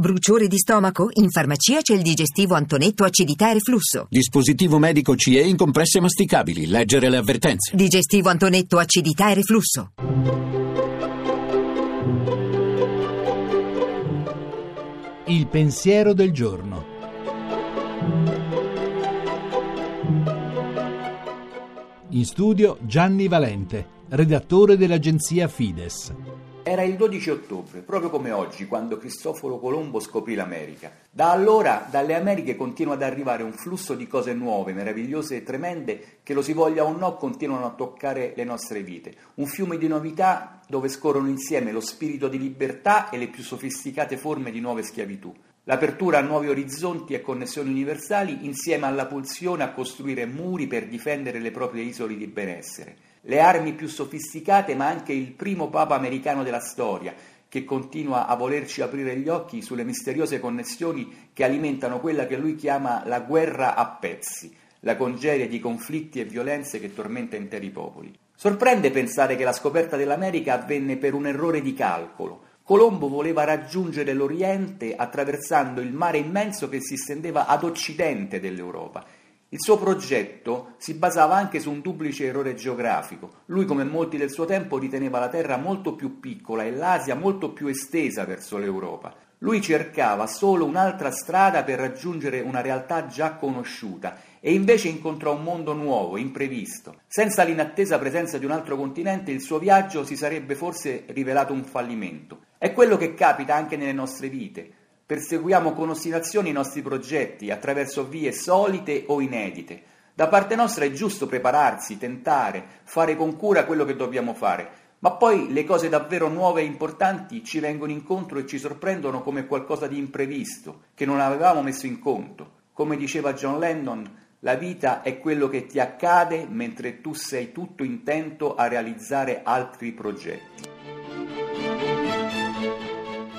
Bruciore di stomaco? In farmacia c'è il digestivo Antonetto acidità e reflusso. Dispositivo medico CE in compresse masticabili. Leggere le avvertenze. Digestivo Antonetto acidità e reflusso. Il pensiero del giorno. In studio Gianni Valente, redattore dell'agenzia Fides. Era il 12 ottobre, proprio come oggi, quando Cristoforo Colombo scoprì l'America. Da allora, dalle Americhe continua ad arrivare un flusso di cose nuove, meravigliose e tremende che, lo si voglia o no, continuano a toccare le nostre vite. Un fiume di novità dove scorrono insieme lo spirito di libertà e le più sofisticate forme di nuove schiavitù. L'apertura a nuovi orizzonti e connessioni universali insieme alla pulsione a costruire muri per difendere le proprie isole di benessere le armi più sofisticate, ma anche il primo Papa americano della storia, che continua a volerci aprire gli occhi sulle misteriose connessioni che alimentano quella che lui chiama la guerra a pezzi, la congerie di conflitti e violenze che tormenta interi popoli. Sorprende pensare che la scoperta dell'America avvenne per un errore di calcolo. Colombo voleva raggiungere l'Oriente attraversando il mare immenso che si stendeva ad occidente dell'Europa il suo progetto si basava anche su un duplice errore geografico. Lui, come molti del suo tempo, riteneva la Terra molto più piccola e l'Asia molto più estesa verso l'Europa. Lui cercava solo un'altra strada per raggiungere una realtà già conosciuta e invece incontrò un mondo nuovo, imprevisto. Senza l'inattesa presenza di un altro continente il suo viaggio si sarebbe forse rivelato un fallimento. È quello che capita anche nelle nostre vite. Perseguiamo con ostinazione i nostri progetti attraverso vie solite o inedite. Da parte nostra è giusto prepararsi, tentare, fare con cura quello che dobbiamo fare, ma poi le cose davvero nuove e importanti ci vengono incontro e ci sorprendono come qualcosa di imprevisto, che non avevamo messo in conto. Come diceva John Lennon, la vita è quello che ti accade mentre tu sei tutto intento a realizzare altri progetti.